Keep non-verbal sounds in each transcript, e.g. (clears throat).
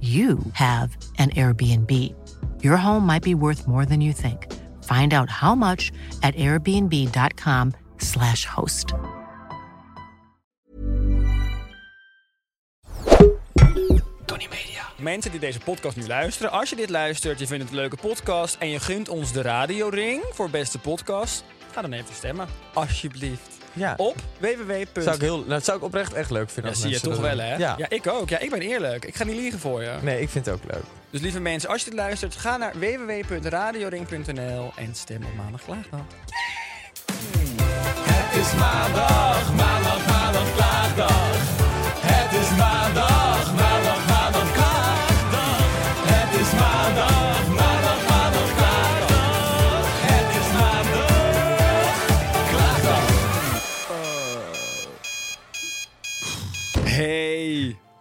you have an Airbnb. Your home might be worth more than you think. Find out how much at airbnb.com/slash host. Mensen die deze podcast nu luisteren, als je dit luistert, je vindt het een leuke podcast en je gunt ons de radioring voor beste podcast, ga dan even stemmen. Alsjeblieft. Ja. Op www. Zou ik heel, nou, dat zou ik oprecht echt leuk vinden. Ja, zie je toch wel, hè? Ja. ja, ik ook. Ja, ik ben eerlijk. Ik ga niet liegen voor je. Nee, ik vind het ook leuk. Dus lieve mensen, als je dit luistert, ga naar www.radioring.nl en stem op maandag klaagdag. Het is maandag, maandag, maandag, klaagdag. Het is maandag,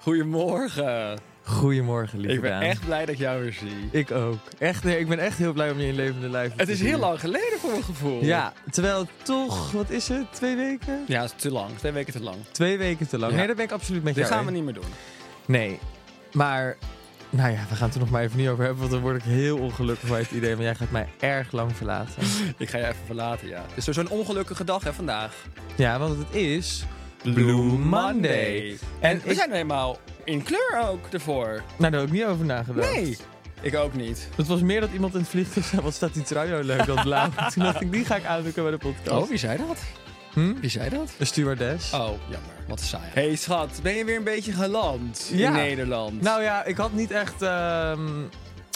goedemorgen. Goedemorgen, lieve Ik ben Daan. echt blij dat ik jou weer zie. Ik ook. Echt, nee, ik ben echt heel blij om je in levende lijf Het te is zien. heel lang geleden voor mijn gevoel. Ja, terwijl het toch, wat is het, twee weken? Ja, het is te lang. Twee weken te lang. Twee weken te lang. Ja. Nee, dat ben ik absoluut met Dit jou. gaan we niet meer doen. Nee, maar, nou ja, we gaan het er nog maar even niet over hebben, want dan word ik heel ongelukkig bij het idee, maar jij gaat mij erg lang verlaten. (laughs) Ik ga je even verlaten, ja. Het is zo'n ongelukkige dag, hè, vandaag. ja, want het is Blue Monday. En we ik- zijn helemaal in kleur ook ervoor. Nou, daar heb ik niet over nagedacht. Nee, ik ook niet. Het was meer dat iemand in het vliegtuig zei, wat staat die trui nou leuk dat blauw. (laughs) Toen dacht ik, die ga ik aandoen bij de podcast. Oh, wie zei dat? Hm? Wie zei dat? Een stewardess. Oh, jammer. Wat saai. Hey schat, ben je weer een beetje geland Ja. in Nederland? Nou ja, ik had niet echt, ehm,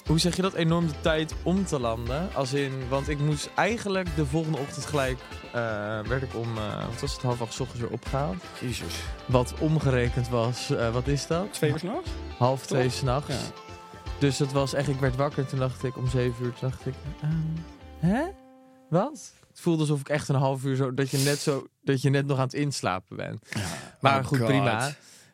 hoe zeg je dat, enorm de tijd om te landen. Als in, want ik moest eigenlijk de volgende ochtend gelijk, eh, werd ik om, eh, wat was het, half acht ochtends weer opgehaald. Jezus. Wat omgerekend was, eh, wat is dat? Twee uur s'nachts? Half twee s'nachts. Ja. Dus het was echt, ik werd wakker en toen dacht ik om zeven uur, toen dacht ik, ehm, hè? Wat? Het voelde alsof ik echt een half uur zo, dat je net zo, dat je net nog aan het inslapen bent. Maar Oh goed, God. prima.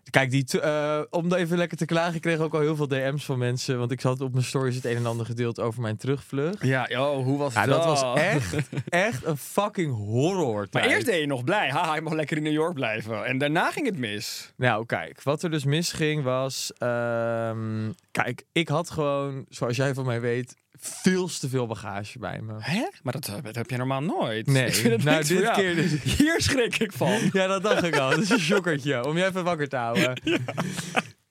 Kijk, die eh, om even lekker te klagen, ik kreeg ook al heel veel DM's van mensen. Want ik zat op mijn stories het een en ander gedeeld over mijn terugvlucht. Ja, oh, hoe was Ja, dat? dat was echt, (laughs) echt een fucking horror. Maar eerst deed je nog blij. Haha, ik mag lekker in New York blijven. En daarna ging het mis. Nou, kijk, wat er dus misging was. ehm, kijk, ik had gewoon, zoals jij van mij weet, veel te veel bagage bij me. Hè? Maar dat, dat heb je normaal nooit. Nee, (laughs) nou, dit keer dus- Hier schrik ik van. Ja, dat dacht ik al. Dat is een shockertje om je even wakker te houden.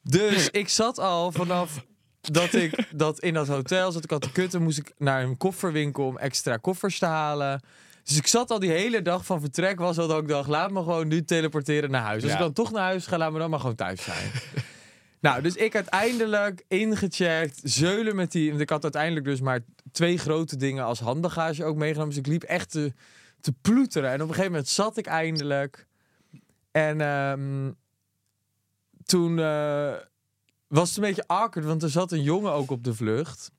Dus ik zat al vanaf dat ik dat in dat hotel zat. Ik had de kutten, moest ik naar een kofferwinkel om extra koffers te halen. Dus ik zat al die hele dag van vertrek was dat ik dacht, laat me gewoon nu teleporteren naar huis. Als Ja. ik dan toch naar huis ga, laat me dan maar gewoon thuis zijn. Nou, dus ik uiteindelijk ingecheckt, zeulen met die... Want ik had uiteindelijk dus maar twee grote dingen als handbagage ook meegenomen. Dus ik liep echt te, te ploeteren. En op een gegeven moment zat ik eindelijk. En ehm, toen eh, was het een beetje awkward, want er zat een jongen ook op de vlucht.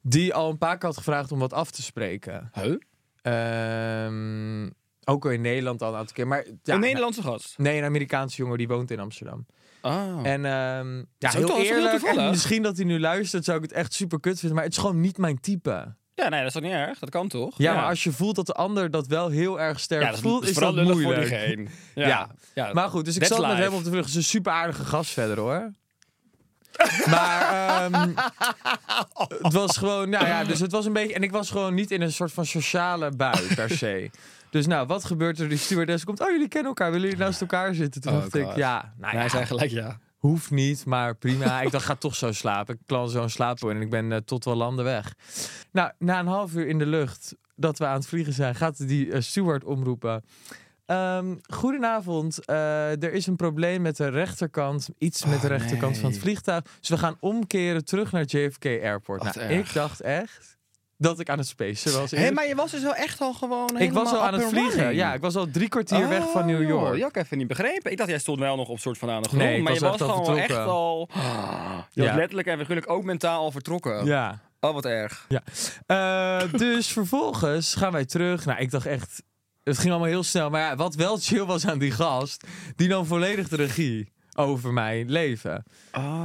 Die al een paar keer had gevraagd om wat af te spreken. Huh? Ehm, ook al in Nederland al een aantal keer. Maar, ja, een Nederlandse gast. Nee, een Amerikaanse jongen die woont in Amsterdam. Oh. En ehm, ja, heel eerlijk, en (laughs) misschien dat hij nu luistert, zou ik het echt super kut vinden. Maar het is gewoon niet mijn type. Ja, nee, dat is toch niet erg? Dat kan toch? Ja, maar als je voelt dat de ander dat wel heel erg sterk ja, dat is, voelt, is is vooral dat moeilijk. voor diegene. (laughs) Ja. Ja. Maar goed, dus ik zat met hem op de vlucht. Het is een super aardige gast verder hoor. (laughs) maar ehm, het was gewoon, nou ja, dus het was een beetje. En ik was gewoon niet in een soort van sociale bui per se. Dus nou, wat gebeurt er? Die stewardess komt. Oh, jullie kennen elkaar. Willen jullie naast elkaar zitten? Toen Oh, dacht ik, ja, nou Hij ja. zei gelijk ja. hoeft niet, maar prima. (laughs) ik dacht, ga toch zo slapen. Ik plan zo'n slaappoen en ik ben eh, tot wel landen weg. Nou, na een half uur in de lucht dat we aan het vliegen zijn, gaat die eh, steward omroepen. Ehm, goedenavond, eh, er is een probleem met de rechterkant, iets met de Oh, rechterkant van het vliegtuig. Dus we gaan omkeren terug naar JFK Airport. Nou, ik dacht echt dat ik aan het spacen was. Hé, maar je was dus wel echt al gewoon ik was al aan het vliegen. running. Ja, ik was al drie kwartier weg van New Oh, York. Ja, ik heb even niet begrepen. Ik dacht, jij stond wel nog op soort van aan de grond. Nee, maar was je was gewoon echt al... (gasps) Je was Ja. letterlijk en figuurlijk ook mentaal al vertrokken. Ja. Oh, wat erg. Eh, dus (laughs) vervolgens gaan wij terug. Nou, ik dacht echt, het ging allemaal heel snel. Maar ja, wat wel chill was aan die gast, die nam volledig de regie over mijn leven.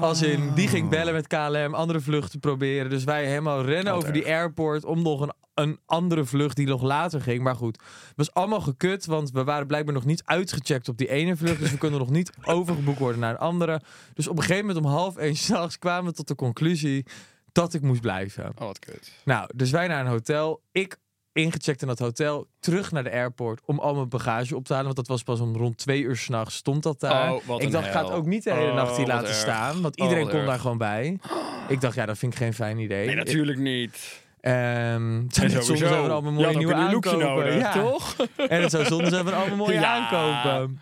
Als in, die ging bellen met KLM, andere vluchten proberen. Dus wij helemaal rennen Wat over die airport om nog een, een andere vlucht die nog later ging. Maar goed, het was allemaal gekut, want we waren blijkbaar nog niet uitgecheckt op die ene vlucht. Dus we kunnen nog niet (laughs) overgeboekt worden naar een andere. Dus op een gegeven moment om half één (laughs) s'nachts kwamen we tot de conclusie dat ik moest blijven. Oh, wat kut. Nou, dus wij naar een hotel. Ik ingecheckt in dat hotel. Terug naar de airport om al mijn bagage op te halen. Want dat was pas om rond twee uur s'nachts stond dat daar. Oh, ik dacht, ik ga het ook niet de hele Oh, nacht hier wat laten erg. staan. Want Oh, iedereen wat kon erg. daar gewoon bij. Ik dacht, ja, dat vind ik geen fijn idee. Nee, natuurlijk niet. (laughs) Het zou En zijn van allemaal mooie ook nieuwe een nieuw lookje aankopen. nodig, ja. toch? En het zou zonde zijn van allemaal mooie (laughs) Ja. aankopen.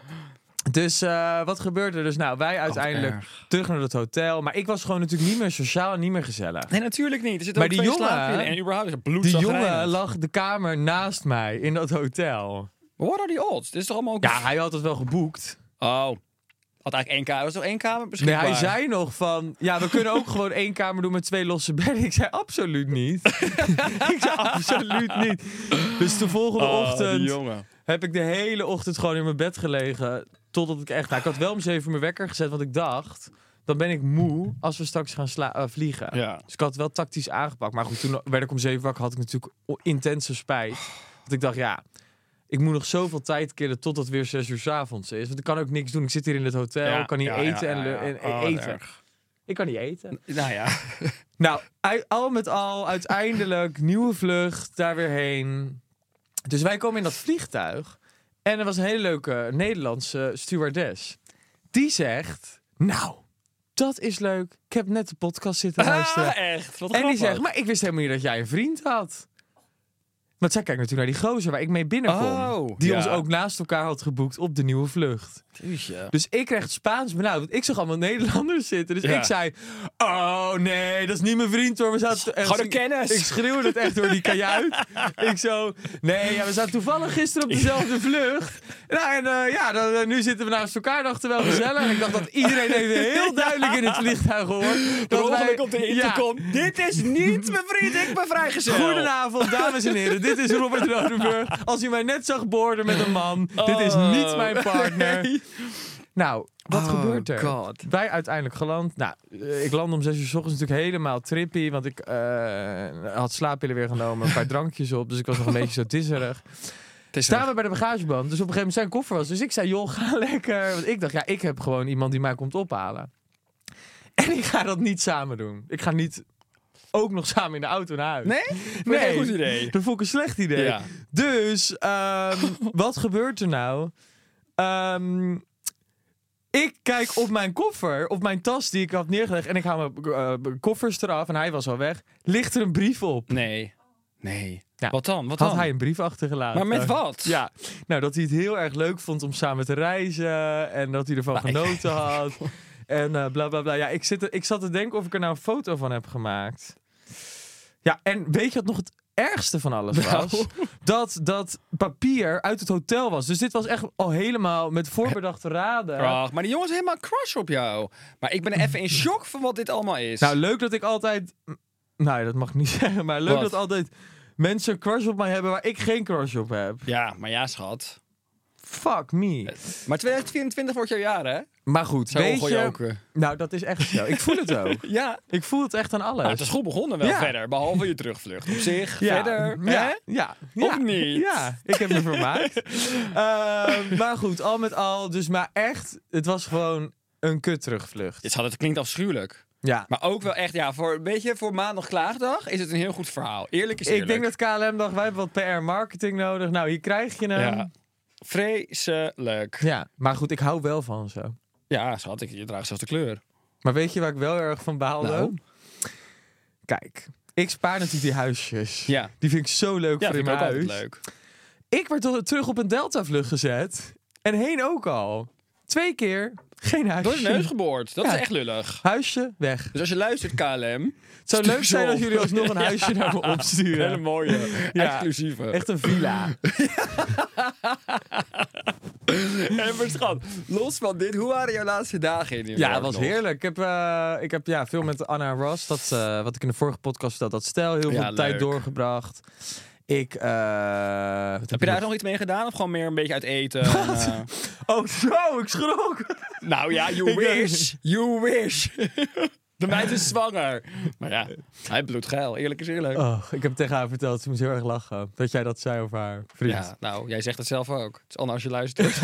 Dus eh, wat gebeurde er? Dus nou, wij uiteindelijk terug naar het hotel. Maar ik was gewoon natuurlijk niet meer sociaal en niet meer gezellig. Nee, natuurlijk niet. Er zit Maar ook die twee jongen- En überhaupt is het Die jongen lag de kamer naast mij in dat hotel. What are die odds? Dit is toch allemaal ook... Ja, hij had het wel geboekt. Oh. Had eigenlijk één kamer. Was er één kamer Nee, beschikbaar? hij zei nog van... Ja, we kunnen ook (laughs) gewoon één kamer doen met twee losse bedden. Ik zei absoluut niet. (laughs) ik zei absoluut niet. Dus de volgende Oh, die ochtend jongen. heb ik de hele ochtend gewoon in mijn bed gelegen. Totdat ik echt... Nou, ik had wel om zeven uur mijn wekker gezet, want ik dacht... Dan ben ik moe als we straks gaan sla- eh, vliegen. Ja. Dus ik had het wel tactisch aangepakt. Maar goed, toen werd ik om zeven wakker. Had ik natuurlijk intense spijt. Want ik dacht, ja... Ik moet nog zoveel tijd killen tot het weer zes uur 's avonds is. Want ik kan ook niks doen. Ik zit hier in het hotel. Ja, ik kan niet ja, eten en, Oh, eten. erg. Ik kan niet eten. Nou ja. (laughs) Nou, al met al, uiteindelijk nieuwe vlucht, daar weer heen. Dus wij komen in dat vliegtuig. En er was een hele leuke Nederlandse stewardess. Die zegt, nou, dat is leuk. Ik heb net de podcast zitten (laughs) luisteren. Ah, echt? Wat en die zegt, maar ik wist helemaal niet dat jij een vriend had. Want zij kijkt natuurlijk naar die gozer waar ik mee binnenkom. Oh, die ja. ons ook naast elkaar had geboekt op de nieuwe vlucht. Jeetje. Dus ik kreeg het Spaans benauwd. Want ik zag allemaal Nederlanders zitten. Dus Ja. ik zei... Oh nee, dat is niet mijn vriend hoor. We zaten en Gewoon een ik- kennis. Ik schreeuwde het echt door die kajuit. (laughs) ik zo... Nee, ja, we zaten toevallig gisteren op dezelfde vlucht. Nou, en eh, ja, dan, eh, nu zitten we naast elkaar. Dachten we wel gezellig. En ik dacht dat iedereen (laughs) even heel duidelijk in het vliegtuig hoort. Dat wij- ongeluk op de intercom. Dit is niet mijn vriend, ik ben vrijgezel. Goedenavond, dames en heren. Dit is Robert Rodenburg. Als u mij net zag boorden met een man, dit is Oh, niet mijn partner. Nou, wat Oh, gebeurt er? God. Wij uiteindelijk geland. Nou, eh, ik land om zes uur s ochtends natuurlijk helemaal trippy. Want ik eh, had slaappillen weer genomen, een paar (laughs) drankjes op. Dus ik was nog een beetje zo tisserig. Staan we bij de bagageband. Dus op een gegeven moment zijn koffer was. Dus ik zei, joh, ga (laughs) lekker. Want ik dacht, ja, ik heb gewoon iemand die mij komt ophalen. En ik ga dat niet samen doen. Ik ga niet ook nog samen in de auto naar huis. Nee? (laughs) Nee. Een goed idee. Dat vond ik een slecht idee. Ja. Dus, ehm, (laughs) wat gebeurt er nou? Ehm, ik kijk op mijn koffer, op mijn tas die ik had neergelegd. En ik haal mijn eh, koffers eraf en hij was al weg. Ligt er een brief op. Nee. Nee. Ja. Wat dan? Wat Had dan? hij een brief achtergelaten. Maar met wat? (laughs) Ja, nou dat hij het heel erg leuk vond om samen te reizen. En dat hij ervan Maar- genoten had. En eh, bla bla bla. Ja, ik, zit er, ik zat te denken of ik er nou een foto van heb gemaakt. Ja, en weet je wat nog het ergste van alles Nou. was? Dat dat papier uit het hotel was. Dus dit was echt al helemaal met voorbedachte raden. Maar die jongen is helemaal crush op jou. Maar ik ben even in (laughs) shock van wat dit allemaal is. Nou, leuk dat ik altijd... Nou, ja, dat mag ik niet (laughs) zeggen. Maar leuk Wat? dat altijd mensen crush op mij hebben waar ik geen crush op heb. ja, maar ja, schat. Fuck me. Maar 2024 wordt jouw jaar, hè? Maar goed, Zou weet je... ongejoken. Nou, dat is echt zo. Ik voel het ook. (laughs) Ja. Ik voel het echt aan alles. Nou, het is goed begonnen wel Ja. verder. Behalve je terugvlucht. Op zich, Ja. verder. hè? Ja. Of niet? Ja, ik heb me vermaakt. (laughs) Ehm, maar goed, al met al. Dus maar echt, het was gewoon een kut terugvlucht. Dit had het klinkt afschuwelijk. Ja. Maar ook wel echt, ja, voor, weet je, voor maandag klaagdag is het een heel goed verhaal. Eerlijk is eerlijk. Ik denk dat KLM dacht, wij hebben wat PR-marketing nodig. Nou, hier krijg je hem. Ja. Vreselijk. Ja, maar goed, ik hou wel van zo. Ja, schat, ik, je draagt zelfs de kleur. Maar weet je waar ik wel erg van baalde? Nou? Kijk, ik spaar natuurlijk die huisjes. Ja. Die vind ik zo leuk Ja, voor in vind ik ook huis. leuk. Ik werd terug op een Delta-vlucht gezet. En heen ook al. Twee keer, geen Door huisje. de neus geboord. Dat Ja. is echt lullig. Huisje, weg. Dus als je luistert, KLM. Het zou leuk zijn als jullie alsnog een (laughs) huisje naar me Hele opsturen. mooie, Ja. exclusieve. Echt een villa. (laughs) En maar schat, los van dit, hoe waren jouw laatste dagen in New Ja, het was nog? heerlijk. Ik heb, eh, ik heb ja, veel met Anna en Ross, dat, eh, wat ik in de vorige podcast vertelde, dat stel heel veel tijd doorgebracht. Ik, eh, wat Heb je daar nog- nog iets mee gedaan? Of gewoon meer een beetje uit eten? en, eh, (laughs) Oh, zo, ik schrok. (laughs) nou ja, you wish. You wish. (laughs) De meid is zwanger. Maar ja, hij bloedt geil. Eerlijk is eerlijk. Oh, ik heb tegen haar verteld, ze moest heel erg lachen. Dat jij dat zei over haar vriend. Ja, nou, jij zegt het zelf ook. Het is Anna als je luistert.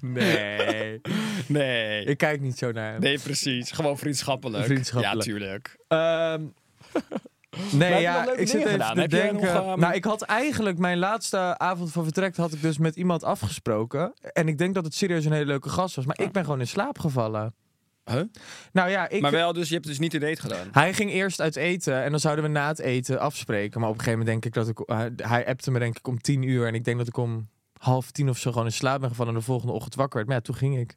Nee. nee. ik kijk niet zo naar hem. Nee, precies. Gewoon vriendschappelijk. Vriendschappelijk. Ja, tuurlijk. Ehm, je nee, ja, ik zit even te denken. nog, ehm, Nou, ik had eigenlijk mijn laatste avond van vertrek had ik dus met iemand afgesproken. En ik denk dat het serieus een hele leuke gast was. Maar ik ben gewoon in slaap gevallen. Huh? Nou ja, ik... Maar wel, dus je hebt dus niet de date gedaan. Hij ging eerst uit eten en dan zouden we na het eten afspreken. Maar op een gegeven moment denk ik dat ik... Hij, hij appte me denk ik om tien uur. En ik denk dat ik om half tien of zo gewoon in slaap ben gevallen. En de volgende ochtend wakker werd. Maar ja, toen ging ik.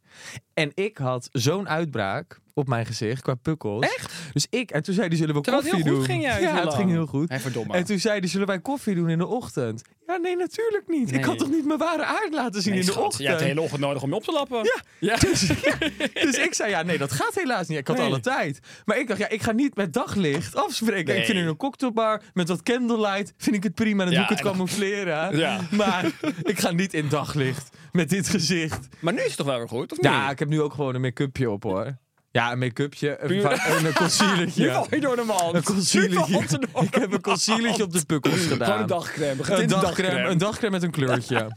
En ik had zo'n uitbraak op mijn gezicht qua pukkels. Echt? Dus ik... En toen zei hij, zullen we Terwijl het koffie heel goed doen? ging juist Ja, het lang. ging heel goed. Verdomme. En toen zei hij, zullen wij koffie doen in de ochtend? Ja, nee, natuurlijk niet. Ik kan toch niet mijn ware aard laten zien Nee, in de schat, ochtend? Je hebt de hele ochtend nodig om je op te lappen. Ja. ja. (laughs) Dus ik zei, ja, nee, dat gaat helaas niet. Ik had Nee. alle tijd. Maar ik dacht, ja, ik ga niet met daglicht afspreken. Nee. Ik vind in een cocktailbar met wat candlelight, vind ik het prima. Dan Ja, doe ik het en camoufleren. Ja. Maar (laughs) ik ga niet in daglicht (laughs) met dit gezicht. Maar nu is het toch wel weer goed, of niet? Ja, ik heb nu ook gewoon een make-upje op, hoor. Ja, een make-upje, een, va- een (laughs) Nu concealertje. val je door de mand. Een Nu concealertje. Ik heb een concealertje op de pukkels gedaan. Gewoon een dagcrème. Een dagcrème, een dagcrème met een kleurtje. (laughs)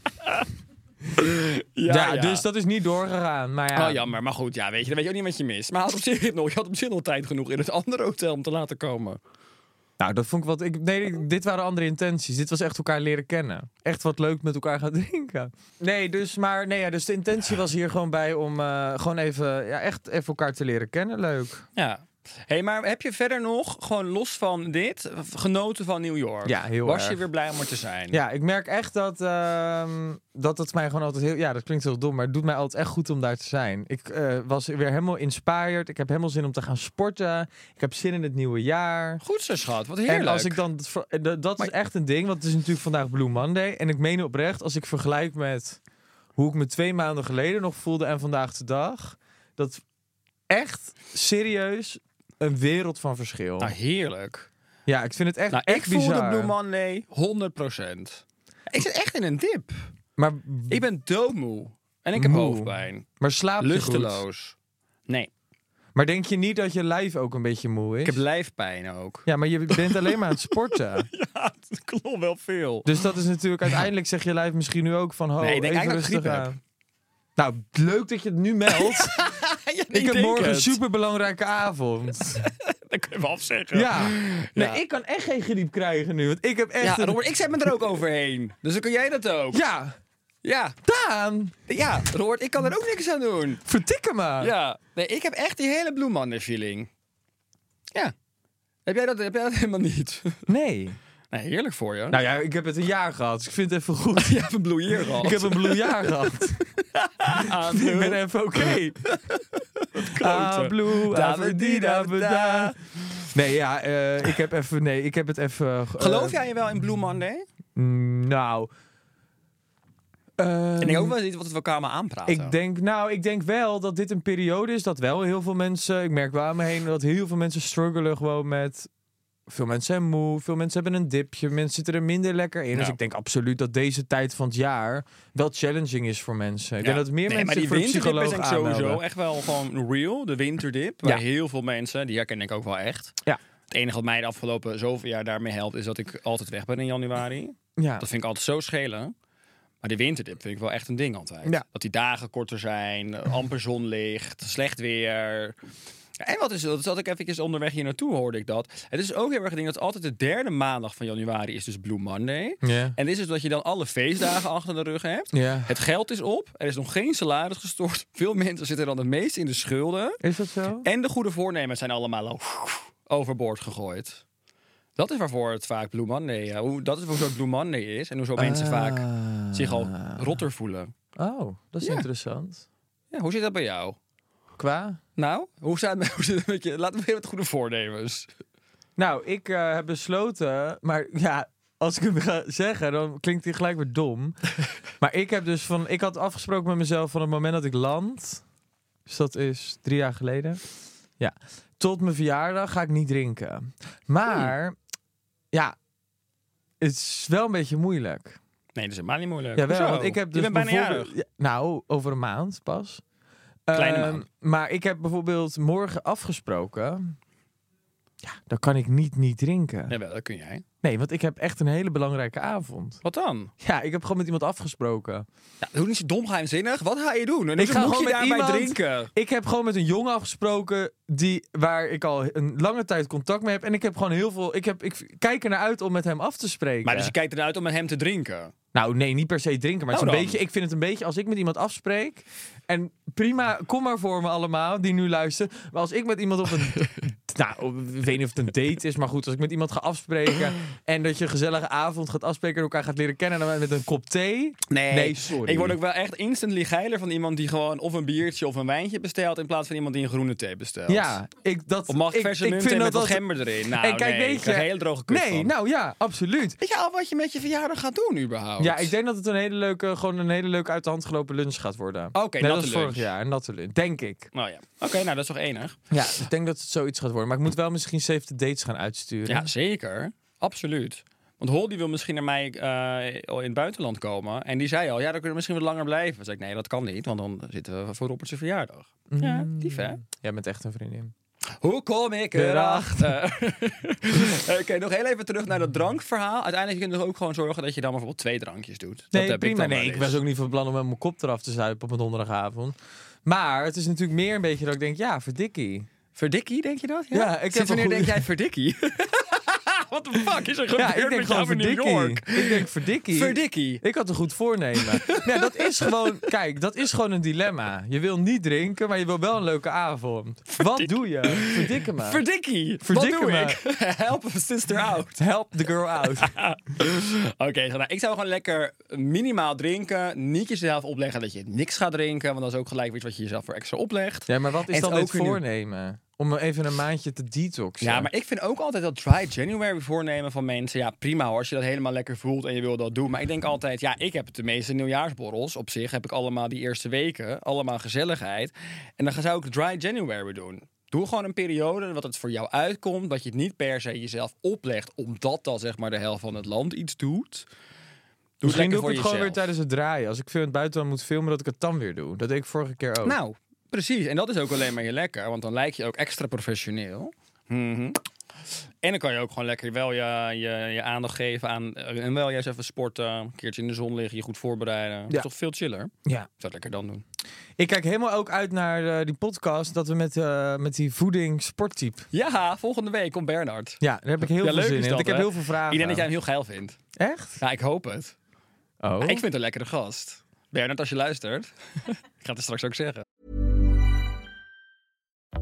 Ja, Ja, ja. dus dat is niet doorgegaan. Maar ja, Oh, jammer. Maar goed, ja, weet je, dan weet je ook niet wat je mist. Maar had op zich nog, je had op zich nog tijd genoeg in het andere hotel om te laten komen. Nou, dat vond ik wat. Ik, nee, (laughs) dit waren andere intenties. Dit was echt elkaar leren kennen. Echt wat leuk met elkaar gaan (laughs) drinken. Nee, dus, maar, nee, ja, dus de intentie was hier gewoon bij om eh, gewoon even, ja, echt even elkaar te leren kennen. Leuk. Ja. Hey, maar heb je verder nog, gewoon los van dit, genoten van New York? Ja, heel Was je weer blij om er te zijn? Ja, ik merk echt dat, ehm, dat het mij gewoon altijd heel. Ja, dat klinkt heel dom, maar het doet mij altijd echt goed om daar te zijn. Ik eh, was weer helemaal inspired. Ik heb helemaal zin om te gaan sporten. Ik heb zin in het nieuwe jaar. Goed zo, schat. Wat heerlijk. En als ik dan, dat- dat is echt een ding, want het is natuurlijk vandaag Blue Monday. En ik meen oprecht, als ik vergelijk met hoe ik me twee maanden geleden nog voelde en vandaag de dag, dat echt serieus een wereld van verschil. Nou, heerlijk. Ja, ik vind het echt, Nou, ik voelde bizar. Blue Monday 100%. Ik zit echt in een dip. Maar, Ik ben doodmoe. En ik heb Moe. hoofdpijn. maar slaap je goed? Lusteloos. Nee, Maar denk je niet dat je lijf ook een beetje moe is? ik heb lijfpijn ook. Ja, maar je bent alleen maar aan het (laughs) sporten. Ja, dat klopt wel veel. Dus dat is natuurlijk uiteindelijk zeg je lijf misschien nu ook van, ho, Nee, ik denk even rustig aan. Nou, leuk dat je het nu meldt. (laughs) (laughs) ik heb morgen een superbelangrijke avond. (laughs) Dat kun je wel afzeggen. Ja. Nee, Ja. ik kan echt geen griep krijgen nu. Want ik heb echt Ja, een... Robert, ik zet me er ook overheen. Dus dan kun jij dat ook. Ja, Ja, Daan. ja Robert, ik kan er ook niks aan doen. Vertikken me. Ja, nee, ik heb echt die hele Blue Monday feeling. Ja. Heb jij dat, heb jij dat helemaal niet? Nee. Nee, heerlijk voor je. Nou ja, ik heb het een jaar gehad. Dus ik vind het even goed. (laughs) je hebt een Blue Year gehad. Ik heb een blue jaar gehad. (laughs) ik ben even oké. (laughs) Ah, blue, Da, ah, da. Nee, ja, eh, ik heb even... Nee, ik heb het even... eh, Geloof jij wel in Blue Monday? mm, Nou... En ik ehm, ook wel iets wat we elkaar maar aanpraten. Ik denk, nou, ik denk wel dat dit een periode is dat wel heel veel mensen. Ik merk wel aan me heen dat heel veel mensen struggelen gewoon met. Veel mensen zijn moe, veel mensen hebben een dipje, mensen zitten er minder lekker in. Dus ik denk absoluut dat deze tijd van het jaar wel challenging is voor mensen. Ik Ja. denk dat meer nee, mensen maar die voor winterdip is denk ik sowieso echt wel gewoon real. De winterdip. Waar Ja. heel veel mensen, die herken ik ook wel echt. Ja. Het enige wat mij de afgelopen zoveel jaar daarmee helpt, is dat ik altijd weg ben in januari. Ja. Dat vind ik altijd zo schelen. Maar de winterdip vind ik wel echt een ding altijd. Ja. Dat die dagen korter zijn, amper zonlicht, slecht weer. En wat is dat? zat ik eventjes onderweg hier naartoe, hoorde ik dat. Het is ook heel erg een ding dat altijd de derde maandag van januari is dus Blue Monday. En dit is dus dat je dan alle feestdagen achter de rug hebt. Het geld is op, er is nog geen salaris gestort. Veel mensen zitten dan het meest in de schulden. Is dat zo? En de goede voornemens zijn allemaal al overboord gegooid. Dat is waarvoor het vaak Blue Monday, hoe, dat is hoezo Blue Monday is. En hoezo mensen vaak zich al rotter voelen. Oh, dat is Ja. interessant. Ja, hoe zit dat bij jou? Qua? Nou, hoe, staat, (laughs) hoe zit het met je? Laten we beginnen met goede voornemens. Nou, ik eh, heb besloten, maar ja, als ik hem ga zeggen, dan klinkt hij gelijk weer dom. (laughs) maar ik heb dus van, ik had afgesproken met mezelf van het moment dat ik land, dus dat is drie jaar geleden, ja, tot mijn verjaardag ga ik niet drinken. Maar, ja, het is wel een beetje moeilijk. Nee, dat is helemaal niet moeilijk. Ja, wel, want ik heb dus je bent bijna jarig. Ja, nou, over een maand pas. Kleine Ehm. Maar ik heb bijvoorbeeld morgen afgesproken. Ja, dan kan ik niet niet drinken. Jawel, dat kun jij. Nee, want ik heb echt een hele belangrijke avond. Wat dan? Ja, ik heb gewoon met iemand afgesproken. Ja, doe niet zo dom geheimzinnig. Wat ga je doen? En Ik ga gewoon met daarbij iemand- drinken. Ik heb gewoon met een jongen afgesproken die, waar ik al een lange tijd contact mee heb. En ik heb gewoon heel veel. Ik, heb, ik kijk er naar uit om met hem af te spreken. Maar dus je kijkt eruit om met hem te drinken. Nou, nee, niet per se drinken. Maar het is Nou een beetje, ik vind het een beetje als ik met iemand afspreek. En prima, kom maar voor me allemaal die nu luisteren. Maar als ik met iemand op een. (laughs) nou, ik weet niet of het een date is. Maar goed, als ik met iemand ga afspreken. (clears throat) en dat je een gezellige avond gaat afspreken. en elkaar gaat leren kennen. en dan met een kop thee. Nee, Nee, sorry. Ik word ook wel echt instantly geiler van iemand die gewoon of een biertje of een wijntje bestelt. In plaats van iemand die een groene thee bestelt. Ja, ik, dat, Of mag ik verse vind met dat wat dat- gember erin? Nou, (laughs) en kijk, nee, weet je- een hele droge kut Nee, van. nou ja, absoluut. Weet je al wat je met je verjaardag gaat doen überhaupt? Ja, ik denk dat het een hele leuke, gewoon een hele leuke uit de hand gelopen lunch gaat worden. Oké, natte als vorig jaar, een natte lunch. Denk ik. Nou ja. Oké, nou dat is toch enig? Ja, ik denk dat het zoiets gaat worden. Maar ik moet wel misschien save the dates gaan uitsturen. Ja, zeker. Absoluut. Want Holdy wil misschien naar mij eh, in het buitenland komen. En die zei al, ja, dan kunnen we misschien wat langer blijven. Zei ik, nee, dat kan niet, want dan zitten we voor Robert's verjaardag. Ja, dief hè? Jij bent echt een vriendin. Hoe kom ik erachter? (laughs) Oké, nog heel even terug naar dat drankverhaal. Uiteindelijk kun je er ook gewoon zorgen dat je dan bijvoorbeeld twee drankjes doet. Dat Nee, heb prima. Ik dan nee, ik was ook niet van plan om met mijn kop eraf te zuipen op een donderdagavond. Maar het is natuurlijk meer een beetje dat ik denk, ja, verdikkie. Verdikkie, denk je dat? Ja, ik heb wanneer denk jij verdikkie? (laughs) What the fuck is er gebeurd Ja, ik denk met jou in New verdikkie. York? Ik denk verdikkie. Verdikkie. Ik had een goed voornemen. (laughs) ja, dat is gewoon, kijk, dat is gewoon een dilemma. Je wil niet drinken, maar je wil wel een leuke avond. Wat doe je? Verdikken me. Verdikkie. Verdikke Wat doe me. ik? (laughs) Help a sister out. Help the girl out. Oké, nou, ik zou gewoon lekker minimaal drinken. Niet jezelf opleggen dat je niks gaat drinken. Want dat is ook gelijk iets wat je jezelf voor extra oplegt. Ja, maar wat is En dan ook voornemen? Om even een maandje te detoxen. Ja, maar ik vind ook altijd dat dry January voornemen van mensen. Ja, prima hoor, als je dat helemaal lekker voelt en je wil dat doen. Maar ik denk altijd, ja, ik heb de meeste nieuwjaarsborrels. Op zich heb ik allemaal die eerste weken, allemaal gezelligheid. En dan zou ik dry January doen. Doe gewoon een periode wat het voor jou uitkomt. Dat je het niet per se jezelf oplegt, omdat dan zeg maar de helft van het land iets doet. Doe Misschien doe ik het gewoon weer tijdens het draaien. Als ik veel in het buitenland moet filmen, dat ik het dan weer doe. Dat deed ik vorige keer ook. Nou, precies. En dat is ook alleen maar je lekker, want dan lijk je ook extra professioneel. Mhm. En dan kan je ook gewoon lekker wel je, je, je aandacht geven aan. En wel juist even sporten, een keertje in de zon liggen, je goed voorbereiden. Dat is toch veel chiller? ja. Zou het lekker dan doen. Ik kijk helemaal ook uit naar eh, die podcast. Dat we met, eh, met die voeding sporttype. Ja, volgende week komt Bernard. Ja, daar heb ik heel Ja, veel zin in. dat, ik heb heel veel vragen. Ik denk dat jij hem heel geil vindt. Echt? Ja, ik hoop het. Oh. Ja, ik vind het een lekkere gast. Bernard, als je luistert. (laughs) ik ga het straks ook zeggen.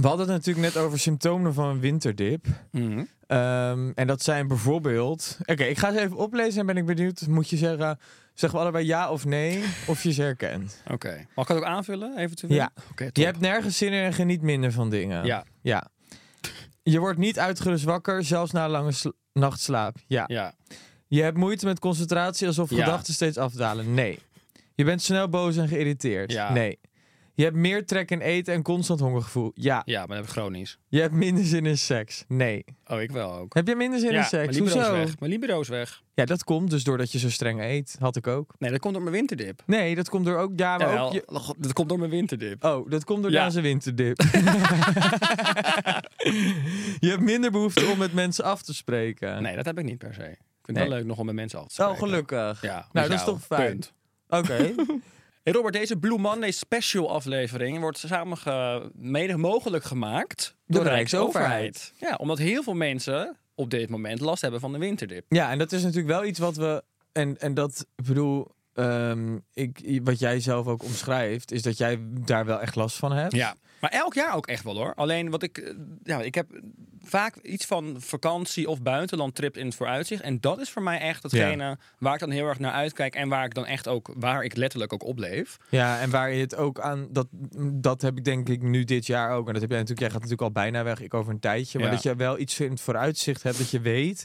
We hadden het natuurlijk net over symptomen van een winterdip. Mhm. Ehm, en dat zijn bijvoorbeeld... Oké, ik ga ze even oplezen en ben ik benieuwd. Moet je zeggen, zeggen we allebei ja of nee, of je ze herkent. Oké. Mag ik het ook aanvullen, eventueel? Ja. Oké, top. Je hebt nergens zin in en geniet minder van dingen. Ja. Ja. Je wordt niet uitgerust wakker, zelfs na een lange sl- nachtslaap. Ja. Ja. Je hebt moeite met concentratie alsof Ja. gedachten steeds afdalen. Nee. Je bent snel boos en geïrriteerd. Ja. Nee. Je hebt meer trek in eten en constant hongergevoel. Ja. Ja, maar dat heb ik chronisch. Je hebt minder zin in seks. Nee. Oh, ik wel ook. Heb je minder zin ja, in seks? Mijn libido is Hoezo? weg. Mijn libido is weg. Ja, dat komt dus doordat je zo streng eet. Had ik ook. Nee, dat komt door mijn winterdip. Nee, dat komt door ook... Ja, maar Jawel, ook je, dat komt door mijn winterdip. Oh, dat komt door Ja. deze winterdip. (laughs) je hebt minder behoefte om met mensen af te spreken. Nee, dat heb ik niet per se. Ik vind Nee. het wel leuk nog om met mensen af te Oh, spreken. gelukkig. Ja, nou, dat is toch fijn. Oké. (laughs) Hey Robert, deze Blue Monday special aflevering wordt samen mede mogelijk gemaakt door de Rijksoverheid. Ja, omdat heel veel mensen op dit moment last hebben van de winterdip. ja, en dat is natuurlijk wel iets wat we... En, en dat, ik bedoel... ehm, ik, wat jij zelf ook omschrijft, is dat jij daar wel echt last van hebt. Ja, maar elk jaar ook echt wel hoor. Alleen wat ik, eh, ja, ik heb vaak iets van vakantie of buitenlandtrip in het vooruitzicht. En dat is voor mij echt hetgene waar ik dan heel erg naar uitkijk en waar ik dan echt ook, waar ik letterlijk ook opleef. Ja, en waar je het ook aan... Dat, dat heb ik denk ik nu dit jaar ook. En dat heb jij natuurlijk... Jij gaat natuurlijk al bijna weg, ik over een tijdje. Maar Ja. dat je wel iets in het vooruitzicht hebt dat je weet...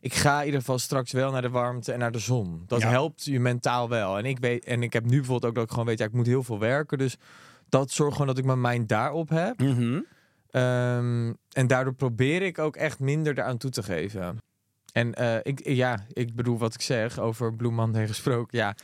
Ik ga in ieder geval straks wel naar de warmte en naar de zon. Dat Ja. helpt je mentaal wel. En ik, weet, en ik heb nu bijvoorbeeld ook dat ik gewoon weet... Ja, ik moet heel veel werken. Dus dat zorgt gewoon dat ik mijn mind daarop heb. Ehm, en daardoor probeer ik ook echt minder eraan toe te geven. En eh, ik, ja, ik bedoel wat ik zeg over Blue Monday gesproken. Ja,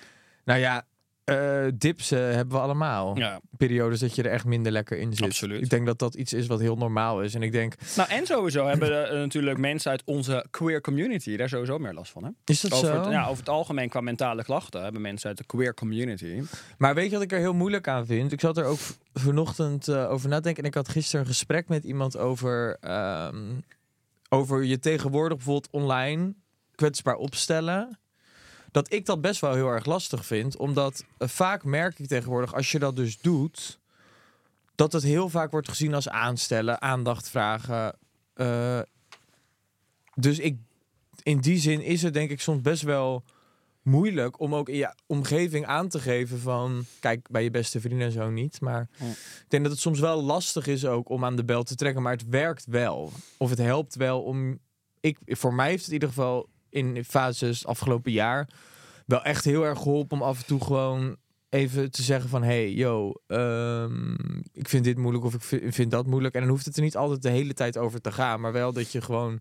nou ja, eh, dips eh, hebben we allemaal. Ja. Periodes dat je er echt minder lekker in zit. Absoluut. Ik denk dat dat iets is wat heel normaal is. En ik denk, Nou, en sowieso hebben er natuurlijk mensen uit onze queer community daar sowieso meer last van. Hè? is dat Over zo? het, ja, over het algemeen qua mentale klachten hebben mensen uit de queer community. Maar weet je wat ik er heel moeilijk aan vind? Ik zat er ook vanochtend eh, over nadenken. En ik had gisteren een gesprek met iemand over, ehm, over je tegenwoordig bijvoorbeeld online kwetsbaar opstellen. Dat ik dat best wel heel erg lastig vind. Omdat eh, vaak merk ik tegenwoordig, als je dat dus doet, dat het heel vaak wordt gezien als aanstellen, aandacht vragen. Eh, dus ik, in die zin is het denk ik soms best wel moeilijk om ook in je omgeving aan te geven van... Kijk, bij je beste vrienden en zo niet. Maar Ja. ik denk dat het soms wel lastig is ook om aan de bel te trekken. Maar het werkt wel. Of het helpt wel om... Ik, voor mij heeft het in ieder geval in fases afgelopen jaar... wel echt heel erg geholpen om af en toe gewoon even te zeggen van... Hey, yo, ehm, ik vind dit moeilijk of ik vind, dat moeilijk. En dan hoeft het er niet altijd de hele tijd over te gaan. Maar wel dat je gewoon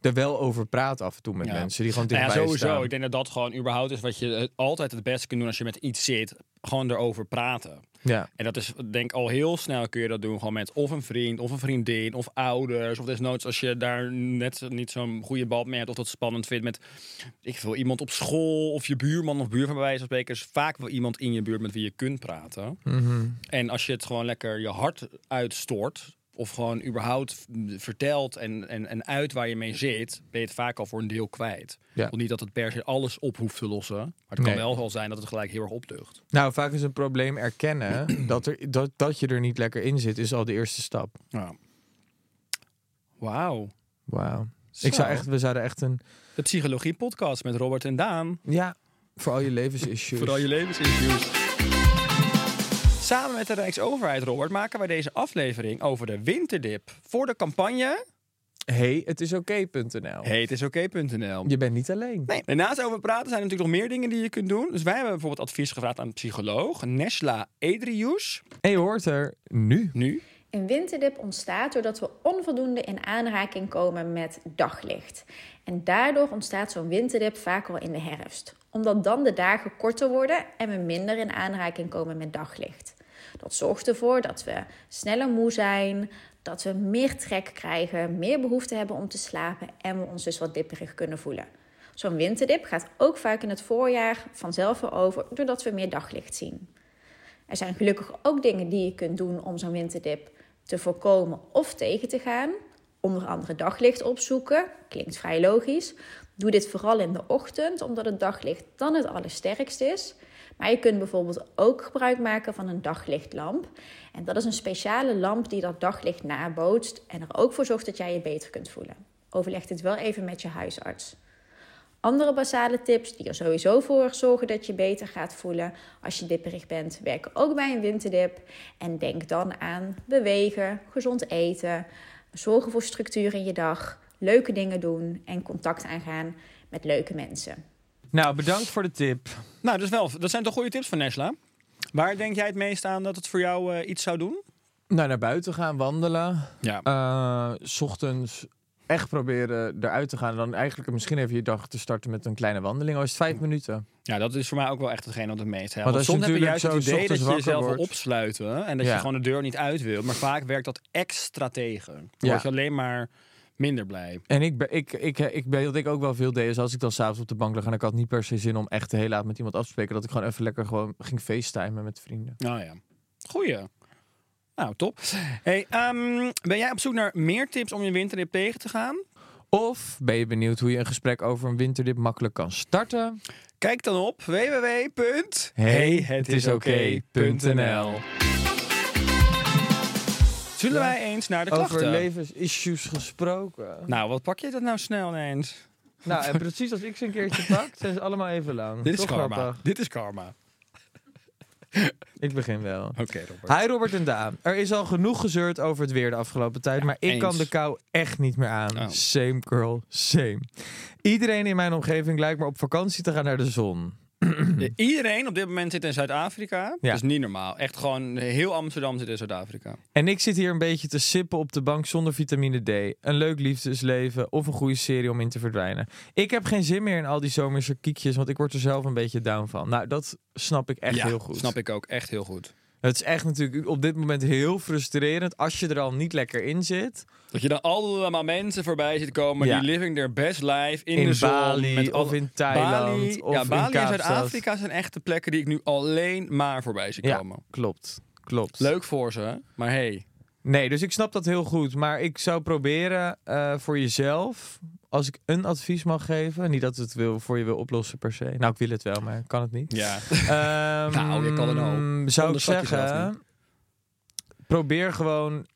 er wel over praat af en toe met Ja. mensen die gewoon Nou dichtbij ja, sowieso. staan. Ik denk dat dat gewoon überhaupt is wat je het altijd het beste kunt doen als je met iets zit. Gewoon erover praten. Ja. En dat is, denk ik, al heel snel kun je dat doen. Gewoon met of een vriend, of een vriendin, of ouders. Of desnoods als je daar net niet zo'n goede band mee hebt. Of dat spannend vindt met, ik wil iemand op school. Of je buurman of buurman bij wijze van spreken. is vaak wel iemand in je buurt met wie je kunt praten. Mhm. En als je het gewoon lekker je hart uitstort. Of gewoon überhaupt vertelt en, en, en uit waar je mee zit, ben je het vaak al voor een deel kwijt. Ja. Niet dat het per se alles op hoeft te lossen. Maar het kan Nee. wel wel zijn dat het gelijk heel erg opducht. Nou, vaak is een probleem erkennen (clears throat) dat, er, dat, dat je er niet lekker in zit, is al de eerste stap. Ja. Wauw. Wauw. Ik zou echt, we zouden echt een, De psychologie podcast met Robert en Daan. ja, voor al je levensissues. Voor al je levensinterviews. Samen met de Rijksoverheid, Robert, maken wij deze aflevering over de winterdip. Voor de campagne Hey, het is oké.nl. Hey, het is oké.nl. Je bent niet alleen. Nee, en naast over praten zijn er natuurlijk nog meer dingen die je kunt doen. Dus wij hebben bijvoorbeeld advies gevraagd aan een psycholoog, Nesla Edrius. En je hoort er nu. Nu. Een winterdip ontstaat doordat we onvoldoende in aanraking komen met daglicht. En daardoor ontstaat zo'n winterdip vaak al in de herfst. Omdat dan de dagen korter worden en we minder in aanraking komen met daglicht. Dat zorgt ervoor dat we sneller moe zijn, dat we meer trek krijgen, meer behoefte hebben om te slapen en we ons dus wat dipperig kunnen voelen. Zo'n winterdip gaat ook vaak in het voorjaar vanzelf over doordat we meer daglicht zien. Er zijn gelukkig ook dingen die je kunt doen om zo'n winterdip te voorkomen of tegen te gaan. Onder andere daglicht opzoeken, klinkt vrij logisch. Doe dit vooral in de ochtend, omdat het daglicht dan het allersterkst is. Maar je kunt bijvoorbeeld ook gebruik maken van een daglichtlamp. En dat is een speciale lamp die dat daglicht nabootst en er ook voor zorgt dat jij je beter kunt voelen. Overleg dit wel even met je huisarts. Andere basale tips die er sowieso voor zorgen dat je beter gaat voelen als je dipperig bent, werken ook bij een winterdip. En denk dan aan bewegen, gezond eten, zorgen voor structuur in je dag, leuke dingen doen en contact aangaan met leuke mensen. Nou, bedankt voor de tip. Nou, dus wel, dat zijn toch goede tips van Nesla? Waar denk jij het meest aan dat het voor jou eh, iets zou doen? Nou, naar buiten gaan, wandelen. Ja. Eh, 's ochtends echt proberen eruit te gaan. En dan eigenlijk misschien even je dag te starten met een kleine wandeling. Al is het vijf minuten. Ja, dat is voor mij ook wel echt hetgeen wat het meest helpt. Want soms heb je juist het idee dat je ochtends jezelf wakker wil opsluiten en dat Ja. je gewoon de deur niet uit wil. Maar vaak werkt dat extra tegen. Dan Ja. word je alleen maar minder blij. En ik, ben- ik, ik, ik, ben dat ik ook wel veel deed. is als ik dan s'avonds op de bank lag en ik had niet per se zin om echt heel laat met iemand af te spreken. Dat ik gewoon even lekker gewoon ging facetimen met vrienden. Nou ja, goeie. Nou, top. Hey, ehm, ben jij op zoek naar meer tips om je winterdip tegen te gaan? Of ben je benieuwd hoe je een gesprek over een winterdip makkelijk kan starten? Kijk dan op Hey, Zullen wij eens naar de Over klachten? levensissues gesproken. Nou, wat pak je dat nou snel ineens? Nou, en precies als ik ze een keertje pak, (laughs) zijn ze allemaal even lang. Dit is Toch karma. grappig. Dit is karma. (laughs) Ik begin wel. Oké, Robert. Hi Robert en Daan. Er is al genoeg gezeurd over het weer de afgelopen tijd, maar ik eens. kan de kou echt niet meer aan. Oh. Same girl, same. Iedereen in mijn omgeving lijkt maar op vakantie te gaan naar de zon. Iedereen op dit moment zit in Zuid-Afrika. Ja. Dat is niet normaal. Echt gewoon heel Amsterdam zit in Zuid-Afrika. En ik zit hier een beetje te sippen op de bank zonder vitamine D. Een leuk liefdesleven of een goede serie om in te verdwijnen. Ik heb geen zin meer in al die zomerse kiekjes, want ik word er zelf een beetje down van. Nou, dat snap ik echt ja, heel goed. snap ik ook echt heel goed. Het is echt natuurlijk op dit moment heel frustrerend als je er al niet lekker in zit. Dat je dan allemaal mensen voorbij ziet komen Ja. die living their best life in, In de zon. Bali met of in Thailand Bali, of ja, in Bali en. Zuid-Afrika zijn echt de plekken die ik nu alleen maar voorbij zie Ja. komen. Klopt, klopt. Leuk voor ze, maar hey. Nee, dus ik snap dat heel goed. Maar ik zou proberen eh, voor jezelf, als ik een advies mag geven, niet dat het wil, voor je wil oplossen per se. Nou, ik wil het wel, maar kan het niet. Ja. Ehm, (laughs) Nou, je kan het ook. Zou ik zeggen, probeer gewoon,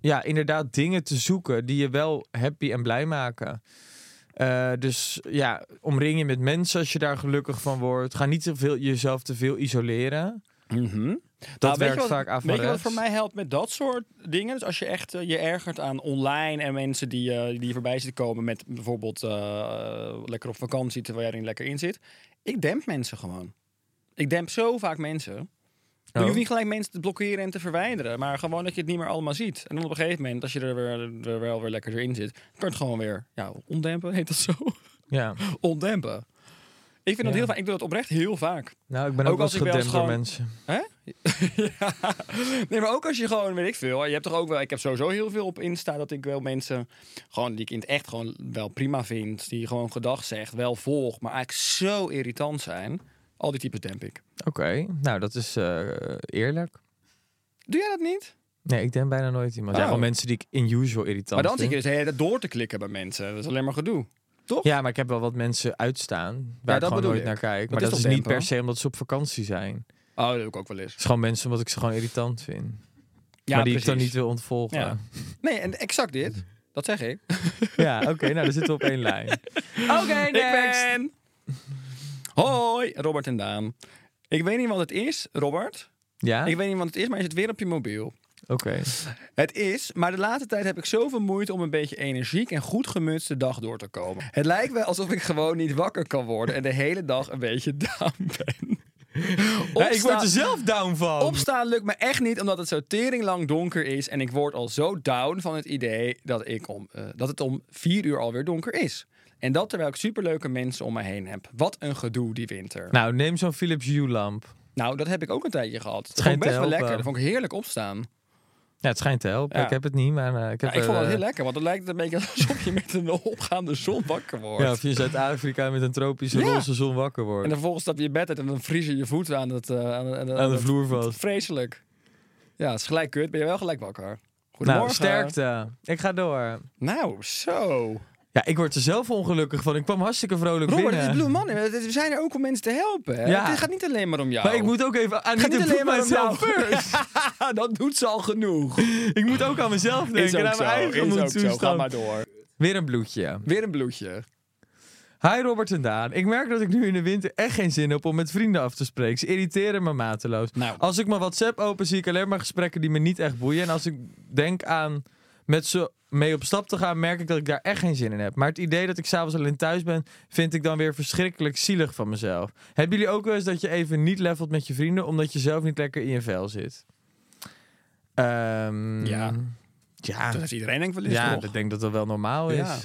ja, inderdaad dingen te zoeken die je wel happy en blij maken. Eh, dus ja, omring je met mensen als je daar gelukkig van wordt. Ga niet te veel, jezelf te veel isoleren. Mhm. Dat Nou, werkt je wat, vaak Weet je wat voor mij helpt met dat soort dingen? Dus als je echt eh, je ergert aan online en mensen die, eh, die voorbij zitten komen met bijvoorbeeld eh, lekker op vakantie terwijl jij er niet lekker in zit. Ik demp mensen gewoon. Ik demp zo vaak mensen. Je Oh. hoeft niet gelijk mensen te blokkeren en te verwijderen, maar gewoon dat je het niet meer allemaal ziet. En dan op een gegeven moment, als je er, weer, er wel weer lekker erin zit, kan je het gewoon weer ja, ondempen, heet dat zo? Ja, (laughs) ondempen. Ik vind dat heel vaak. Ik doe dat oprecht heel vaak. nou, ik ben Ook ook, wel als gedempt door mensen. (laughs) ja. Nee, maar ook als je gewoon, weet ik veel. Je hebt toch ook wel. Ik heb sowieso heel veel op Insta dat ik wel mensen. Gewoon die ik in het echt gewoon wel prima vind. Die gewoon gedag zegt, wel volg. Maar eigenlijk zo irritant zijn. Al die types demp ik. Oké, nou dat is eh, eerlijk. Doe jij dat niet? Nee, ik denk bijna nooit iemand. Oh. Ja, gewoon mensen die ik in usual irritant maar dan zit je dus door te klikken bij mensen. Dat is alleen maar gedoe. Toch? Ja, maar ik heb wel wat mensen uitstaan waar ik dat gewoon bedoel nooit ik. naar kijk. maar is dat is niet per se omdat ze op vakantie zijn. Oh, dat doe ik ook wel eens. Het is gewoon mensen omdat ik ze gewoon irritant vind. Ja, maar die ik dan niet wil ontvolgen. Ja. Ja, Nee, en exact dit. Dat zeg ik. (laughs) oké, nou dan zitten we op één (laughs) lijn. Oké, Ik ben... Hoi, Robert en Daan. Ik weet niet wat het is, Robert. Ja? Ik weet niet wat het is, maar je zit weer op je mobiel. Oké. Het is, maar de laatste tijd heb ik zoveel moeite om een beetje energiek en goed gemutst de dag door te komen. Het lijkt wel alsof ik gewoon niet wakker kan worden en de hele dag een beetje (laughs) down ben. Ja, ik word er zelf down van. Opstaan lukt me echt niet omdat het zo tering lang donker is en ik word al zo down van het idee dat, ik om, eh, dat het om vier uur alweer donker is. En dat terwijl ik superleuke mensen om me heen heb. Wat een gedoe die winter. Nou, neem zo'n Philips Hue lamp. Nou, dat heb ik ook een tijdje gehad. Dat vond ik best wel lekker. Dat vond ik heerlijk opstaan. Ja, het schijnt te helpen. Ja. Ik heb het niet, maar eh, ik heb Ja, ik vond dat eh, heel lekker, want het lijkt een beetje alsof je met een opgaande zon wakker wordt. Ja, of je in Zuid-Afrika met een tropische roze zon wakker wordt. En dan vervolgens stap je je bed uit en dan vriezen je voeten aan, het, eh, aan, aan, Aan de het- vloer vast. Vreselijk. Ja, het is gelijk kut. Ben je wel gelijk wakker. Nou, Goedemorgen. sterkte. Ik ga door. Nou, zo. Ja, ik word er zelf ongelukkig van. Ik kwam hartstikke vrolijk Robert, het binnen. is Blue Monday. We zijn er ook om mensen te helpen. Ja. Het gaat niet alleen maar om jou. Maar ik moet ook even aan niet alleen maar om mezelf first. (laughs) dat doet ze al genoeg. (laughs) ik moet ook aan mezelf Is denken. ook Aan zo. mijn eigen Is ook zo. Ga maar door. Weer een bloedje. Weer een bloedje. Hi Robert en Daan. Ik merk dat ik nu in de winter echt geen zin heb om met vrienden af te spreken. Ze irriteren me mateloos. Nou. Als ik mijn WhatsApp open, zie ik alleen maar gesprekken die me niet echt boeien. En als ik denk aan met ze mee op stap te gaan, merk ik dat ik daar echt geen zin in heb. Maar het idee dat ik s'avonds alleen thuis ben, vind ik dan weer verschrikkelijk zielig van mezelf. Hebben jullie ook wel eens dat je even niet levelt met je vrienden, omdat je zelf niet lekker in je vel zit? Ehm, Ja. Ja, Dat heeft iedereen denk ik wel eens ja toch? ik denk dat dat wel normaal is. Ja.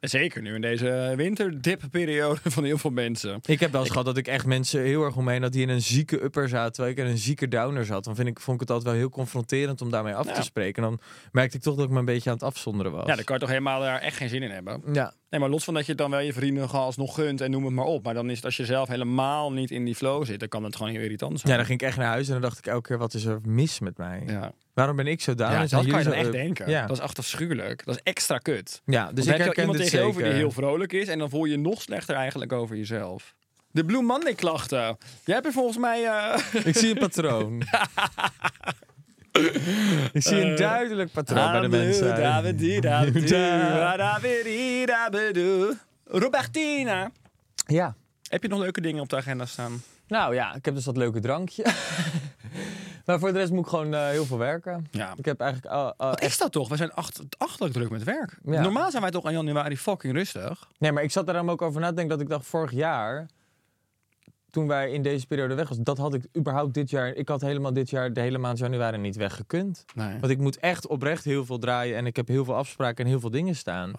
Zeker nu in deze winterdipperiode van heel veel mensen. Ik heb wel eens gehad dat ik echt mensen heel erg omheen had die in een zieke upper zaten, terwijl ik in een zieke downer zat. Dan vind ik, vond ik het altijd wel heel confronterend om daarmee af Ja. te spreken. En dan merkte ik toch dat ik me een beetje aan het afzonderen was. Ja, dan kan je toch helemaal daar echt geen zin in hebben. ja. Nee, maar los van dat je het dan wel je vrienden gewoon alsnog gunt en noem het maar op. Maar dan is het als je zelf helemaal niet in die flow zit, dan kan het gewoon heel irritant zijn. ja, dan ging ik echt naar huis en dan dacht ik elke keer, wat is er mis met mij? Ja, Waarom ben ik zo down? ja dat kan je dan echt denken. Ja, Dat is echt afschuwelijk. Dat is extra kut. ja Dus dan ik heb iemand tegenover zeker. die heel vrolijk is en dan voel je je nog slechter eigenlijk over jezelf. De Blue Monday klachten. Jij hebt er volgens mij... eh, Ik zie een (laughs) patroon. (laughs) (laughs) ik zie een duidelijk patroon bij de mensen. Robertina. Ja. Heb je nog leuke dingen op de agenda staan? Nou ja, ik heb dus dat leuke drankje. (laughs) maar voor de rest moet ik gewoon eh, heel veel werken. Ja. Ik heb eigenlijk... eh, eh, Wat is dat toch? We zijn acht, achterlijk druk met werk. Ja. Normaal zijn wij toch in januari fucking rustig. Nee, maar ik zat er dan ook over na te denken dat ik dacht vorig jaar, toen wij in deze periode weg was, dat had ik überhaupt dit jaar, ik had helemaal dit jaar de hele maand januari niet weggekund. Nee. Want ik moet echt oprecht heel veel draaien en ik heb heel veel afspraken en heel veel dingen staan.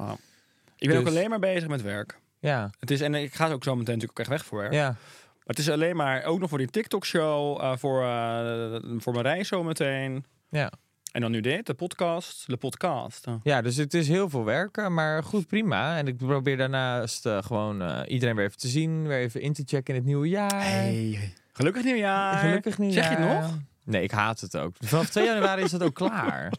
Ik ben ook Dus- alleen maar bezig met werk. Ja, Het is, en ik ga ook zo meteen natuurlijk ook echt weg voor werk. ja. Maar het is alleen maar, ook nog voor die TikTok-show, eh, voor, eh, voor mijn reis zo meteen. ja. En dan nu dit, de podcast. De podcast. Ja, dus het is heel veel werken, maar goed, prima. En ik probeer daarnaast eh, gewoon eh, iedereen weer even te zien, weer even in te checken in het nieuwe jaar. Hey. Gelukkig nieuwjaar. Gelukkig niet. Zeg je het nog? Nee, ik haat het ook. Vanaf 2 januari is het ook klaar.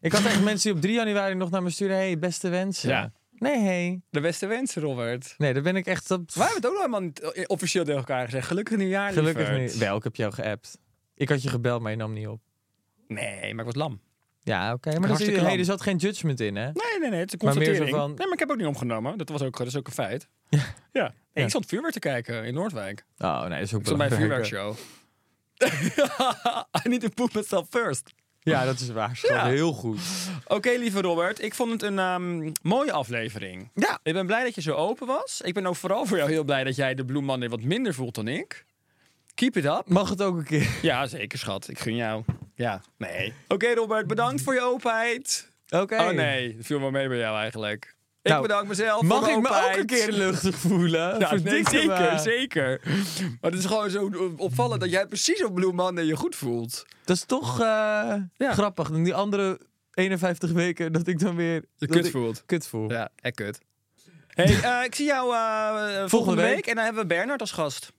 Ik had echt mensen die op 3 januari nog naar me sturen. hey, beste wensen. Ja. Nee, hey. De beste wensen, Robert. Nee, daar ben ik echt op. Wij hebben het ook nog helemaal niet eh, officieel tegen elkaar gezegd. Gelukkig nieuwjaar, Gelukkig niet. Wel, ik heb jou geappt. Ik had je gebeld, maar je nam niet op. Nee, maar ik was lam. Ja, oké. Maar dat is, Hartstikke hey, lam. er zat geen judgment in, hè? Nee, nee, nee. Het is een Maar meer zo constatering. van- Nee, maar ik heb ook niet opgenomen. Dat was ook, dat is ook een feit. (laughs) Ja. Ja. Ik stond vuurwerk te kijken in Noordwijk. Oh, nee, dat is ook Ik stond bij een belangrijk. vuurwerkshow. (laughs) I need to put myself first. Ja, dat is waar. Schat. Ja. Heel goed. Oké, lieve Robert. Ik vond het een ehm, mooie aflevering. Ja. Ik ben blij dat je zo open was. Ik ben ook vooral voor jou heel blij dat jij de Blue Monday wat minder voelt dan ik. Keep it up. Mag het ook een keer? Ja, zeker schat. Ik gun jou. Ja, nee. Oké Robert, bedankt voor je openheid. Oké. Oh nee, dat viel wel mee bij jou eigenlijk. Ik Nou, bedank mezelf Mag voor ik me ook een keer luchtig voelen? Ja, nee, zeker, zeker. Maar het is gewoon zo opvallend dat jij precies op Blue Monday je goed voelt. Dat is toch eh, grappig. En die andere 51 weken dat ik dan weer... Je kut voelt. Kut voel. Ja, echt kut. Hey, eh, ik zie jou eh, volgende, week. week. En dan hebben we Bernard als gast.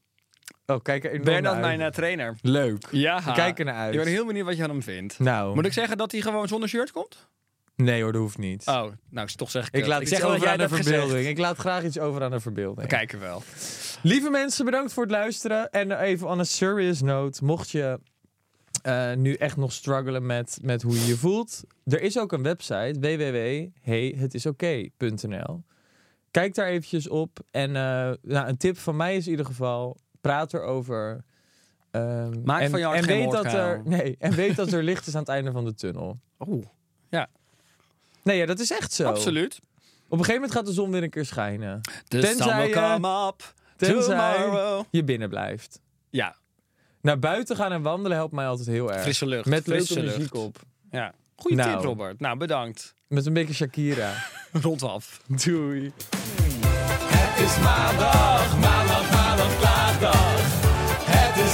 Oh, kijk er enorm Bernard, naar mijn eh, trainer. Leuk. Ja. We kijken er naar uit. Ik ben heel benieuwd wat je aan hem vindt. Nou, Moet ik zeggen dat hij gewoon zonder shirt komt? nee hoor, dat hoeft niet. Oh, nou, toch zeg ik ik het. laat ik iets over aan de gezegd. verbeelding. Ik laat graag iets over aan de verbeelding. We kijken wel. Lieve mensen, bedankt voor het luisteren. En even on a serious note, mocht je eh, nu echt nog struggelen met, met hoe je je voelt. Er is ook een website, www.heyhetisoké.nl. Kijk daar eventjes op. En eh, nou, een tip van mij is in ieder geval, praat erover. Ehm, Maak en, van je hart en geen weet dat er, (laughs) nee, En weet dat er licht is aan het einde van de tunnel. Oeh. Nee, ja, dat is echt zo. Absoluut. Op een gegeven moment gaat de zon weer een keer schijnen. The Tenzij sun will je- come up Tenzij tomorrow. je binnen blijft. Ja, Naar buiten gaan en wandelen helpt mij altijd heel erg. frisse lucht. Met frisse leuke lucht. muziek op. Ja. Goeie Nou. tip, Robert. Nou, bedankt. Met een beetje Shakira. (laughs) Rondaf. Doei. Het is maandag,